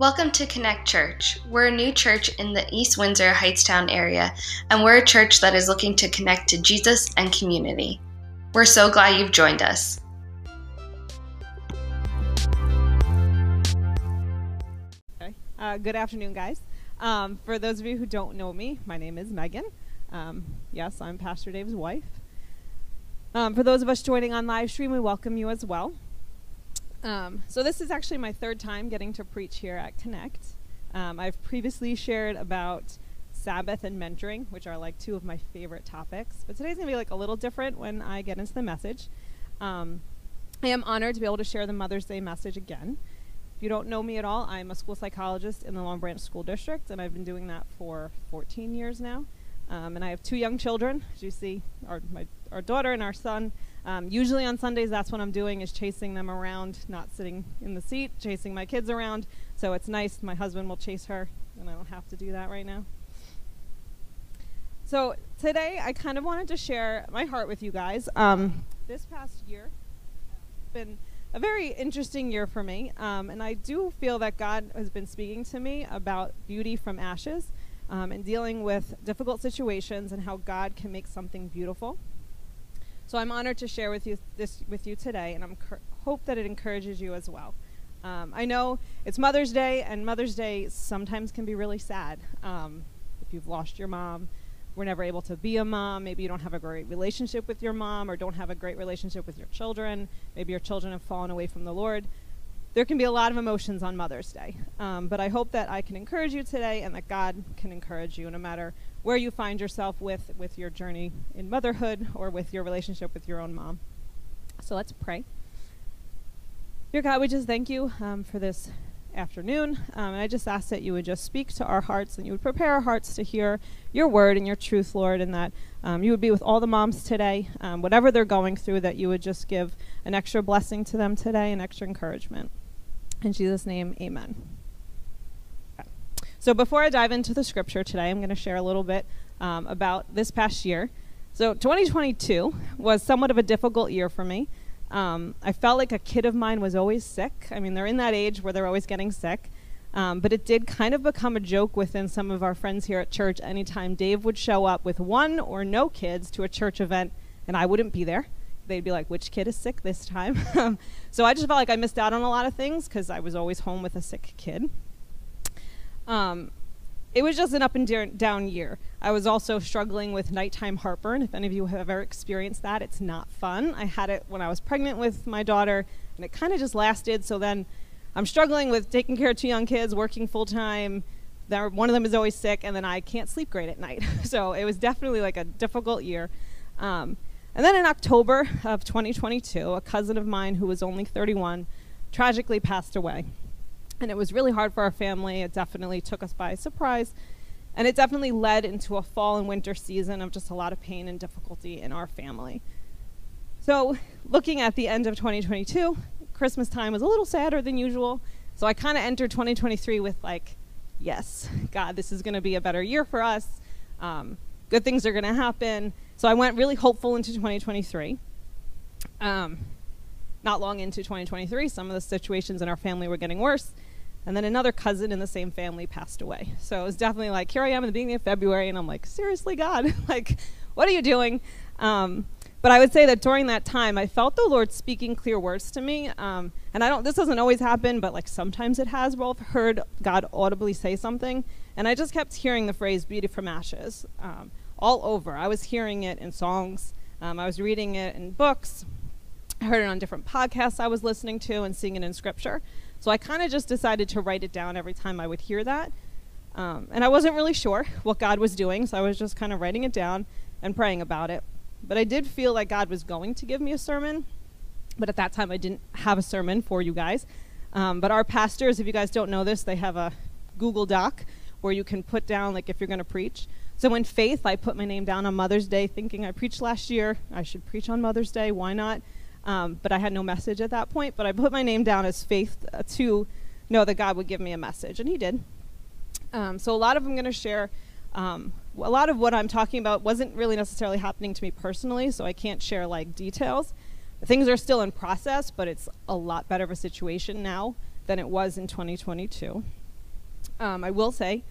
Welcome to Connect Church. We're a new church in the East Windsor Hightstown area, and we're a church that is looking to connect to Jesus and community. We're so glad you've joined us. Uh, good afternoon, guys. Um, for those of you who don't know me, my name is Megan. Um, yes, I'm Pastor Dave's wife. Um, for those of us joining on live stream, we welcome you as well. Um, so this is actually my third time getting to preach here at Connect. Um, I've previously shared about Sabbath and mentoring, which are like two of my favorite topics. But today's gonna be like a little different when I get into the message. Um, I am honored to be able to share the Mother's Day message again. If you don't know me at all, I'm a school psychologist in the Long Branch School District, and I've been doing that for 14 years now. Um, and I have two young children, as you see, our, my, our daughter and our son. Um, usually on Sundays, that's what I'm doing is chasing them around, not sitting in the seat, chasing my kids around. So it's nice. My husband will chase her, and I don't have to do that right now. So today, I kind of wanted to share my heart with you guys. Um, this past year been a very interesting year for me, um, and I do feel that God has been speaking to me about beauty from ashes um, and dealing with difficult situations and how God can make something beautiful. So I'm honored to share with you this with you today, and I hope that it encourages you as well. Um, I know it's Mother's Day, and Mother's Day sometimes can be really sad. Um, if you've lost your mom, we're never able to be a mom. Maybe you don't have a great relationship with your mom, or don't have a great relationship with your children. Maybe your children have fallen away from the Lord. There can be a lot of emotions on Mother's Day, um, but I hope that I can encourage you today, and that God can encourage you, no matter where you find yourself with, with your journey in motherhood or with your relationship with your own mom. So let's pray. Dear God, we just thank you um, for this afternoon. Um, and I just ask that you would just speak to our hearts and you would prepare our hearts to hear your word and your truth, Lord, and that um, you would be with all the moms today, um, whatever they're going through, that you would just give an extra blessing to them today, an extra encouragement. In Jesus' name, amen. So before I dive into the scripture today, I'm going to share a little bit um, about this past year. So 2022 was somewhat of a difficult year for me. Um, I felt like a kid of mine was always sick. I mean, they're in that age where they're always getting sick. Um, but it did kind of become a joke within some of our friends here at church anytime Dave would show up with one or no kids to a church event and I wouldn't be there. They'd be like, which kid is sick this time? so I just felt like I missed out on a lot of things because I was always home with a sick kid. Um, it was just an up and down year. I was also struggling with nighttime heartburn. If any of you have ever experienced that, it's not fun. I had it when I was pregnant with my daughter, and it kind of just lasted. So then I'm struggling with taking care of two young kids, working full time. One of them is always sick, and then I can't sleep great at night. so it was definitely like a difficult year. Um, and then in October of 2022, a cousin of mine who was only 31 tragically passed away and it was really hard for our family. It definitely took us by surprise. And it definitely led into a fall and winter season of just a lot of pain and difficulty in our family. So, looking at the end of 2022, Christmas time was a little sadder than usual. So, I kind of entered 2023 with, like, yes, God, this is going to be a better year for us. Um, good things are going to happen. So, I went really hopeful into 2023. Um, not long into 2023, some of the situations in our family were getting worse. And then another cousin in the same family passed away. So it was definitely like, here I am in the beginning of February, and I'm like, seriously, God, like, what are you doing? Um, but I would say that during that time, I felt the Lord speaking clear words to me. Um, and I don't, this doesn't always happen, but like sometimes it has where I've heard God audibly say something. And I just kept hearing the phrase beauty from ashes um, all over. I was hearing it in songs, um, I was reading it in books, I heard it on different podcasts I was listening to, and seeing it in scripture. So I kind of just decided to write it down every time I would hear that. Um, and I wasn't really sure what God was doing, so I was just kind of writing it down and praying about it. But I did feel like God was going to give me a sermon, but at that time I didn't have a sermon for you guys. Um, but our pastors, if you guys don't know this, they have a Google Doc where you can put down, like, if you're going to preach. So in faith, I put my name down on Mother's Day, thinking I preached last year. I should preach on Mother's Day. Why not? Um, but I had no message at that point. But I put my name down as faith uh, to know that God would give me a message, and He did. Um, so a lot of I'm going to share. Um, a lot of what I'm talking about wasn't really necessarily happening to me personally, so I can't share like details. Things are still in process, but it's a lot better of a situation now than it was in 2022. Um, I will say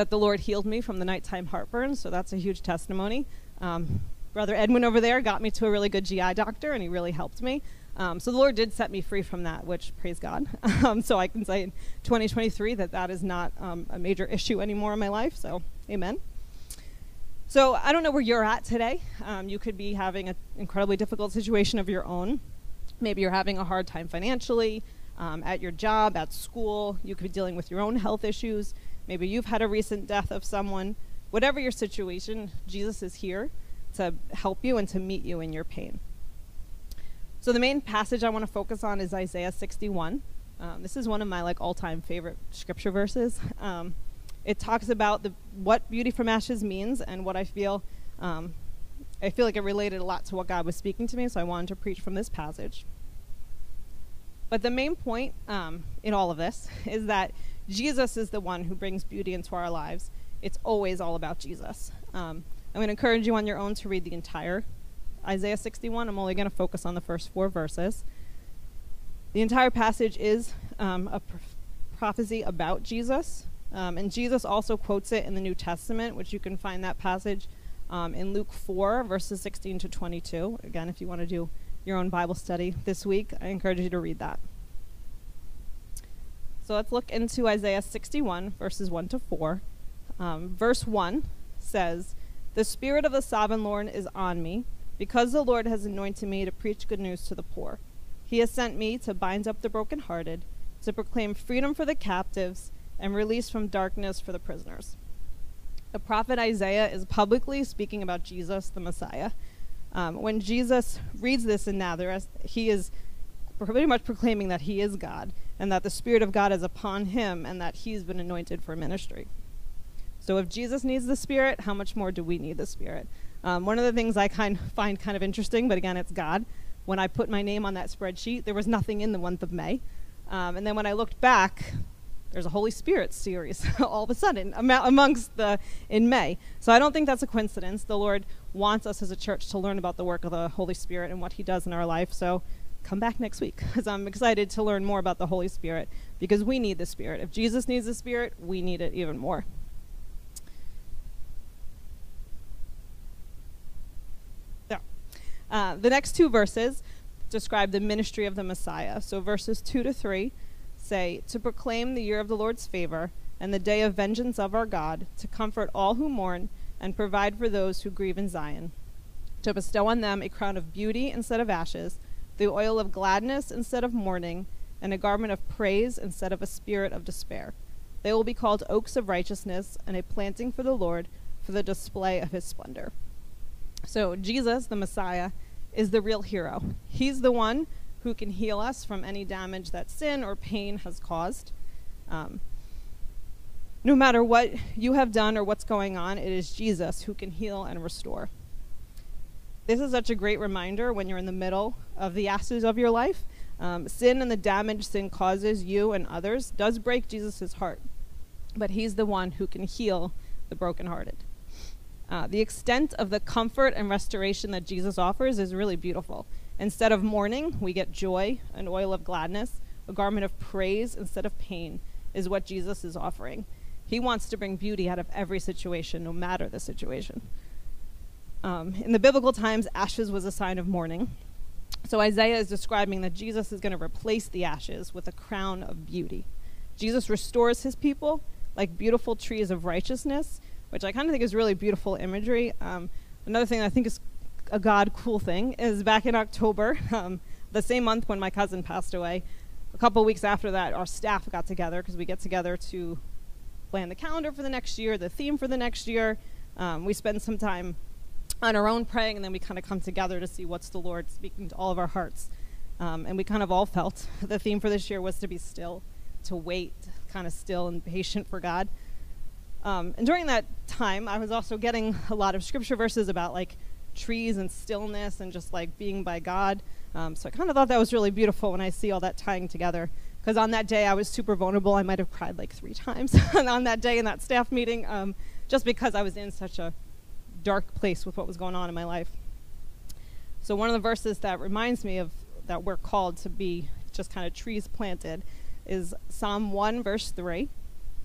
that the Lord healed me from the nighttime heartburn, so that's a huge testimony. Um, Brother Edwin over there got me to a really good GI doctor, and he really helped me. Um, so the Lord did set me free from that, which praise God. Um, so I can say in 2023 that that is not um, a major issue anymore in my life. So amen. So I don't know where you're at today. Um, you could be having an incredibly difficult situation of your own. Maybe you're having a hard time financially, um, at your job, at school. You could be dealing with your own health issues. Maybe you've had a recent death of someone. Whatever your situation, Jesus is here to help you and to meet you in your pain. So the main passage I want to focus on is Isaiah 61. Um, this is one of my like all-time favorite scripture verses. Um, it talks about the what beauty from ashes means and what I feel. Um, I feel like it related a lot to what God was speaking to me, so I wanted to preach from this passage. But the main point um, in all of this is that Jesus is the one who brings beauty into our lives. It's always all about Jesus. Um, I'm going to encourage you on your own to read the entire Isaiah 61. I'm only going to focus on the first four verses. The entire passage is um, a pr- prophecy about Jesus, um, and Jesus also quotes it in the New Testament, which you can find that passage um, in Luke 4, verses 16 to 22. Again, if you want to do your own Bible study this week, I encourage you to read that. So let's look into Isaiah 61, verses 1 to 4. Um, verse 1 says, The Spirit of the Sovereign Lord is on me because the Lord has anointed me to preach good news to the poor. He has sent me to bind up the brokenhearted, to proclaim freedom for the captives, and release from darkness for the prisoners. The prophet Isaiah is publicly speaking about Jesus, the Messiah. Um, when Jesus reads this in Nazareth, he is pretty much proclaiming that he is God and that the Spirit of God is upon him and that he's been anointed for ministry. So if Jesus needs the Spirit, how much more do we need the Spirit? Um, one of the things I kind of find kind of interesting, but again, it's God. When I put my name on that spreadsheet, there was nothing in the month of May. Um, and then when I looked back, there's a Holy Spirit series all of a sudden amongst the in May. So I don't think that's a coincidence. The Lord wants us as a church to learn about the work of the Holy Spirit and what He does in our life. So come back next week because I'm excited to learn more about the Holy Spirit because we need the Spirit. If Jesus needs the Spirit, we need it even more. Uh, the next two verses describe the ministry of the Messiah. So verses 2 to 3 say, To proclaim the year of the Lord's favor and the day of vengeance of our God, to comfort all who mourn and provide for those who grieve in Zion, to bestow on them a crown of beauty instead of ashes, the oil of gladness instead of mourning, and a garment of praise instead of a spirit of despair. They will be called oaks of righteousness and a planting for the Lord for the display of his splendor. So, Jesus, the Messiah, is the real hero. He's the one who can heal us from any damage that sin or pain has caused. Um, no matter what you have done or what's going on, it is Jesus who can heal and restore. This is such a great reminder when you're in the middle of the ashes of your life. Um, sin and the damage sin causes you and others does break Jesus' heart, but he's the one who can heal the brokenhearted. Uh, the extent of the comfort and restoration that Jesus offers is really beautiful. Instead of mourning, we get joy, an oil of gladness, a garment of praise instead of pain, is what Jesus is offering. He wants to bring beauty out of every situation, no matter the situation. Um, in the biblical times, ashes was a sign of mourning. So Isaiah is describing that Jesus is going to replace the ashes with a crown of beauty. Jesus restores his people like beautiful trees of righteousness which I kind of think is really beautiful imagery. Um, another thing I think is a God cool thing is back in October, um, the same month when my cousin passed away, a couple weeks after that, our staff got together because we get together to plan the calendar for the next year, the theme for the next year. Um, we spend some time on our own praying, and then we kind of come together to see what's the Lord speaking to all of our hearts. Um, and we kind of all felt the theme for this year was to be still, to wait, kind of still and patient for God. Um, and during that time, I was also getting a lot of scripture verses about like trees and stillness and just like being by God. Um, so I kind of thought that was really beautiful when I see all that tying together. Because on that day, I was super vulnerable. I might have cried like three times on that day in that staff meeting, um, just because I was in such a dark place with what was going on in my life. So one of the verses that reminds me of that we're called to be just kind of trees planted is Psalm 1, verse 3.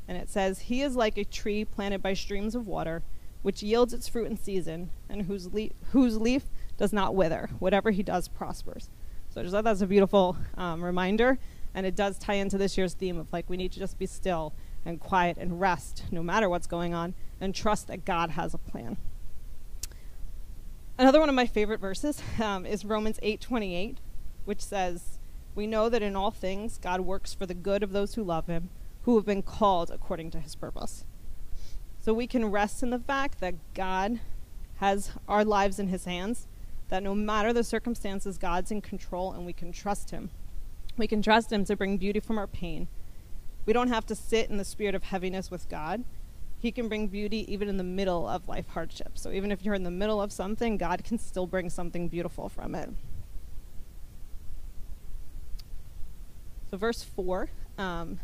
And it says, He is like a tree planted by streams of water, which yields its fruit in season, and whose, le- whose leaf does not wither. Whatever he does prospers. So I just thought that's a beautiful um, reminder. And it does tie into this year's theme of like, we need to just be still and quiet and rest no matter what's going on and trust that God has a plan. Another one of my favorite verses um, is Romans 8:28, which says, "We know that in all things God works for the good of those who love him, who have been called according to his purpose." So we can rest in the fact that God has our lives in his hands, that no matter the circumstances, God's in control and we can trust him. We can trust him to bring beauty from our pain. We don't have to sit in the spirit of heaviness with God he can bring beauty even in the middle of life hardship. So even if you're in the middle of something, God can still bring something beautiful from it. So, verse 4, um,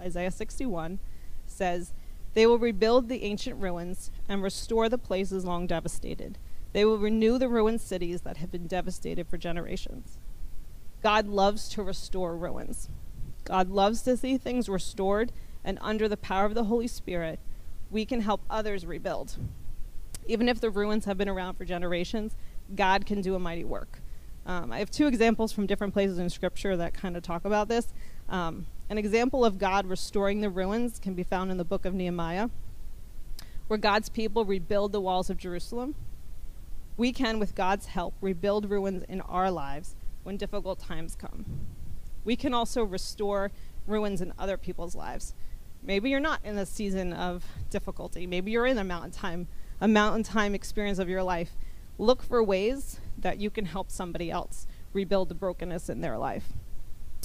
Isaiah 61, says, They will rebuild the ancient ruins and restore the places long devastated. They will renew the ruined cities that have been devastated for generations. God loves to restore ruins. God loves to see things restored and under the power of the Holy Spirit we can help others rebuild. Even if the ruins have been around for generations, God can do a mighty work. Um, I have two examples from different places in Scripture that kind of talk about this. Um, an example of God restoring the ruins can be found in the book of Nehemiah, where God's people rebuild the walls of Jerusalem. We can, with God's help, rebuild ruins in our lives when difficult times come. We can also restore ruins in other people's lives. Maybe you're not in a season of difficulty. Maybe you're in a mountain time, a mountain time experience of your life. Look for ways that you can help somebody else rebuild the brokenness in their life.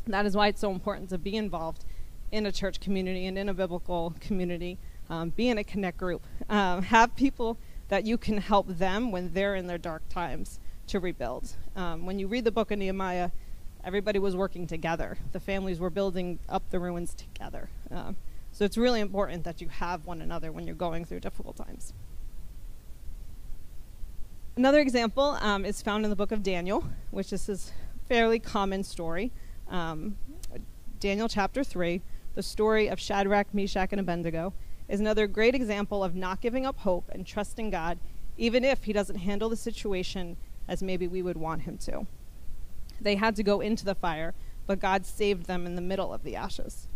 That is why it's so important to be involved in a church community and in a biblical community. Um, be in a connect group. Um, have people that you can help them when they're in their dark times to rebuild. Um, when you read the book of Nehemiah, everybody was working together. The families were building up the ruins together. Um, so it's really important that you have one another when you're going through difficult times. Another example um, is found in the book of Daniel, which is this fairly common story. Um, Daniel chapter 3, the story of Shadrach, Meshach, and Abednego, is another great example of not giving up hope and trusting God, even if He doesn't handle the situation as maybe we would want Him to. They had to go into the fire, but God saved them in the middle of the ashes.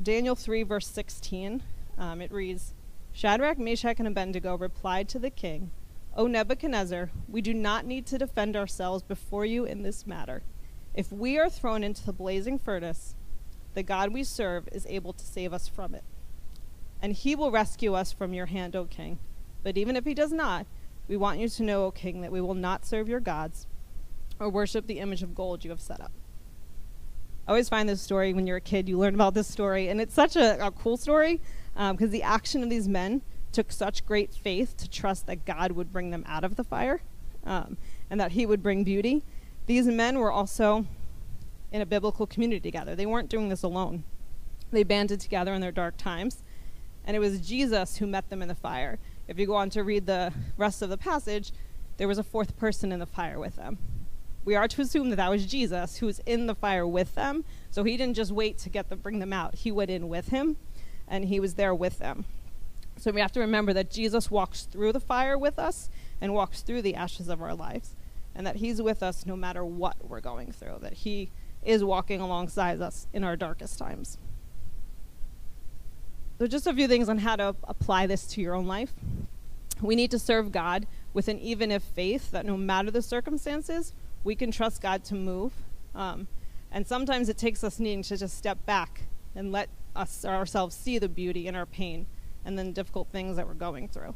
Daniel 3, verse 16, um, it reads Shadrach, Meshach, and Abednego replied to the king, O Nebuchadnezzar, we do not need to defend ourselves before you in this matter. If we are thrown into the blazing furnace, the God we serve is able to save us from it. And he will rescue us from your hand, O king. But even if he does not, we want you to know, O king, that we will not serve your gods or worship the image of gold you have set up. I always find this story when you're a kid, you learn about this story, and it's such a, a cool story because um, the action of these men took such great faith to trust that God would bring them out of the fire um, and that He would bring beauty. These men were also in a biblical community together. They weren't doing this alone. They banded together in their dark times, and it was Jesus who met them in the fire. If you go on to read the rest of the passage, there was a fourth person in the fire with them we are to assume that that was Jesus who was in the fire with them. So he didn't just wait to get them, bring them out. He went in with him, and he was there with them. So we have to remember that Jesus walks through the fire with us and walks through the ashes of our lives, and that he's with us no matter what we're going through, that he is walking alongside us in our darkest times. So, just a few things on how to apply this to your own life. We need to serve God with an even if faith that no matter the circumstances, we can trust God to move. Um, and sometimes it takes us needing to just step back and let us ourselves see the beauty in our pain and then difficult things that we're going through.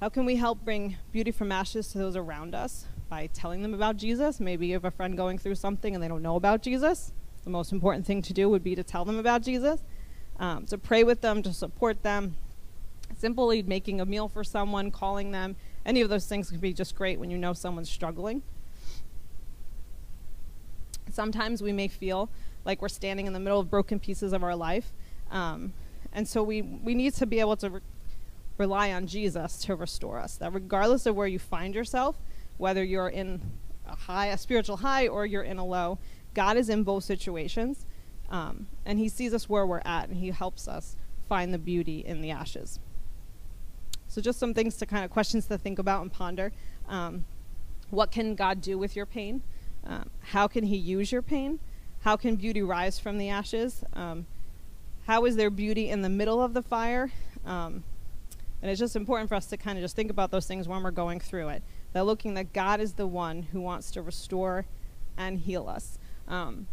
How can we help bring beauty from ashes to those around us? By telling them about Jesus. Maybe you have a friend going through something and they don't know about Jesus. The most important thing to do would be to tell them about Jesus. Um, to pray with them, to support them. Simply making a meal for someone, calling them, any of those things can be just great when you know someone's struggling. Sometimes we may feel like we're standing in the middle of broken pieces of our life. Um, and so we, we need to be able to re- rely on Jesus to restore us. That regardless of where you find yourself, whether you're in a high, a spiritual high, or you're in a low, God is in both situations. Um, and He sees us where we're at, and He helps us find the beauty in the ashes. So, just some things to kind of questions to think about and ponder. Um, what can God do with your pain? Um, how can He use your pain? How can beauty rise from the ashes? Um, how is there beauty in the middle of the fire? Um, and it's just important for us to kind of just think about those things when we're going through it. That looking that God is the one who wants to restore and heal us. Um,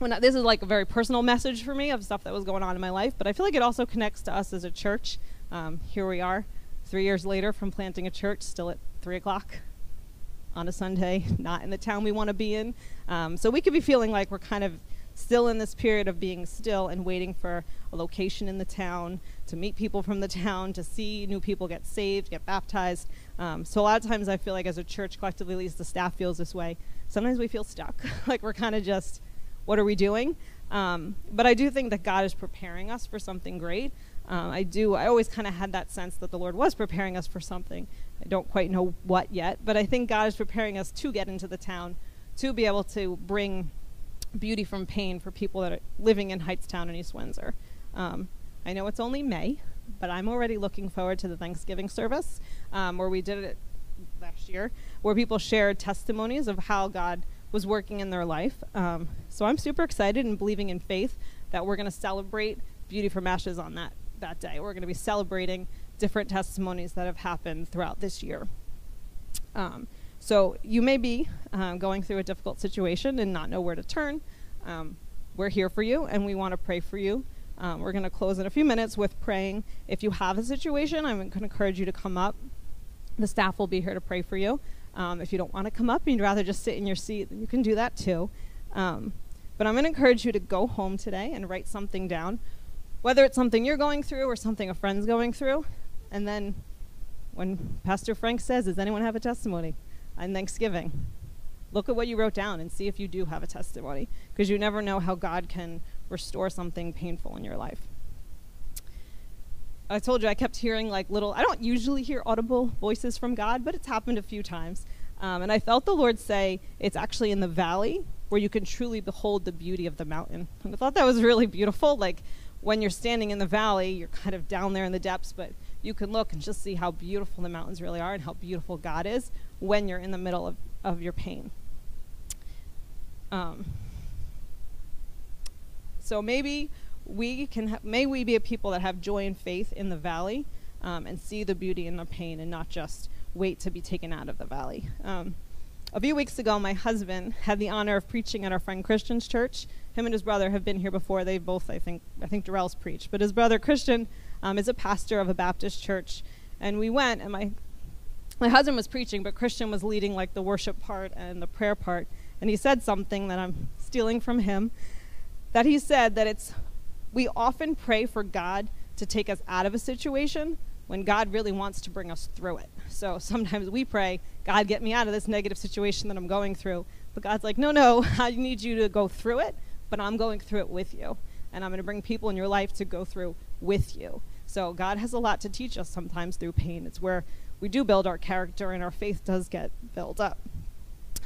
I, this is like a very personal message for me of stuff that was going on in my life, but I feel like it also connects to us as a church. Um, here we are, three years later from planting a church, still at three o'clock on a Sunday, not in the town we want to be in. Um, so we could be feeling like we're kind of still in this period of being still and waiting for a location in the town, to meet people from the town, to see new people get saved, get baptized. Um, so a lot of times I feel like as a church collectively, at least the staff feels this way. Sometimes we feel stuck, like we're kind of just, what are we doing? Um, but I do think that God is preparing us for something great. Um, I do. I always kind of had that sense that the Lord was preparing us for something. I don't quite know what yet, but I think God is preparing us to get into the town, to be able to bring beauty from pain for people that are living in Hightstown and East Windsor. Um, I know it's only May, but I'm already looking forward to the Thanksgiving service um, where we did it last year, where people shared testimonies of how God was working in their life. Um, so I'm super excited and believing in faith that we're going to celebrate Beauty from Ashes on that, that day. We're going to be celebrating different testimonies that have happened throughout this year. Um, so you may be um, going through a difficult situation and not know where to turn. Um, we're here for you and we want to pray for you. Um, we're going to close in a few minutes with praying. If you have a situation, I'm going to encourage you to come up. The staff will be here to pray for you. Um, if you don't want to come up and you'd rather just sit in your seat, you can do that too. Um, but I'm going to encourage you to go home today and write something down, whether it's something you're going through or something a friend's going through. And then when Pastor Frank says, Does anyone have a testimony on Thanksgiving? Look at what you wrote down and see if you do have a testimony, because you never know how God can restore something painful in your life. I told you I kept hearing like little, I don't usually hear audible voices from God, but it's happened a few times. Um, and I felt the Lord say, It's actually in the valley where you can truly behold the beauty of the mountain. And I thought that was really beautiful. Like when you're standing in the valley, you're kind of down there in the depths, but you can look and just see how beautiful the mountains really are and how beautiful God is when you're in the middle of, of your pain. Um, so maybe we can ha- may we be a people that have joy and faith in the valley um, and see the beauty in the pain and not just wait to be taken out of the valley. Um, a few weeks ago, my husband had the honor of preaching at our friend Christian's church. Him and his brother have been here before. They both, I think, I think Darrell's preached, but his brother Christian um, is a pastor of a Baptist church. And we went, and my my husband was preaching, but Christian was leading like the worship part and the prayer part. And he said something that I'm stealing from him. That he said that it's we often pray for God to take us out of a situation when God really wants to bring us through it. So sometimes we pray, God, get me out of this negative situation that I'm going through. But God's like, no, no, I need you to go through it, but I'm going through it with you. And I'm going to bring people in your life to go through with you. So God has a lot to teach us sometimes through pain. It's where we do build our character and our faith does get built up.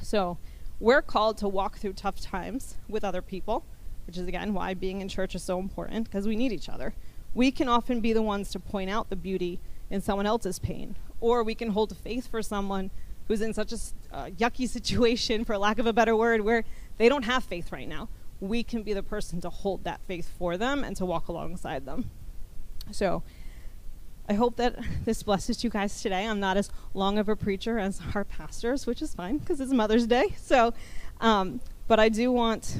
So we're called to walk through tough times with other people, which is again why being in church is so important because we need each other. We can often be the ones to point out the beauty in someone else's pain, or we can hold faith for someone who's in such a uh, yucky situation, for lack of a better word, where they don't have faith right now. We can be the person to hold that faith for them and to walk alongside them. So I hope that this blesses you guys today. I'm not as long of a preacher as our pastors, which is fine because it's Mother's Day. So, um, but I do want,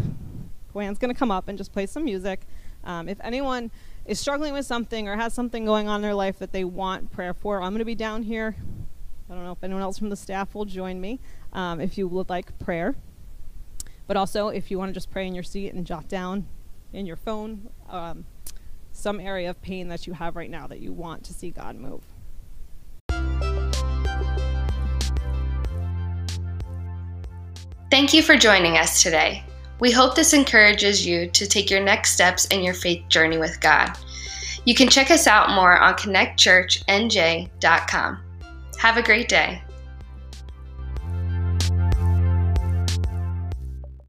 Joanne's going to come up and just play some music. Um, if anyone is struggling with something or has something going on in their life that they want prayer for, I'm going to be down here. I don't know if anyone else from the staff will join me um, if you would like prayer. But also, if you want to just pray in your seat and jot down in your phone, um, some area of pain that you have right now that you want to see God move. Thank you for joining us today. We hope this encourages you to take your next steps in your faith journey with God. You can check us out more on connectchurchnj.com. Have a great day.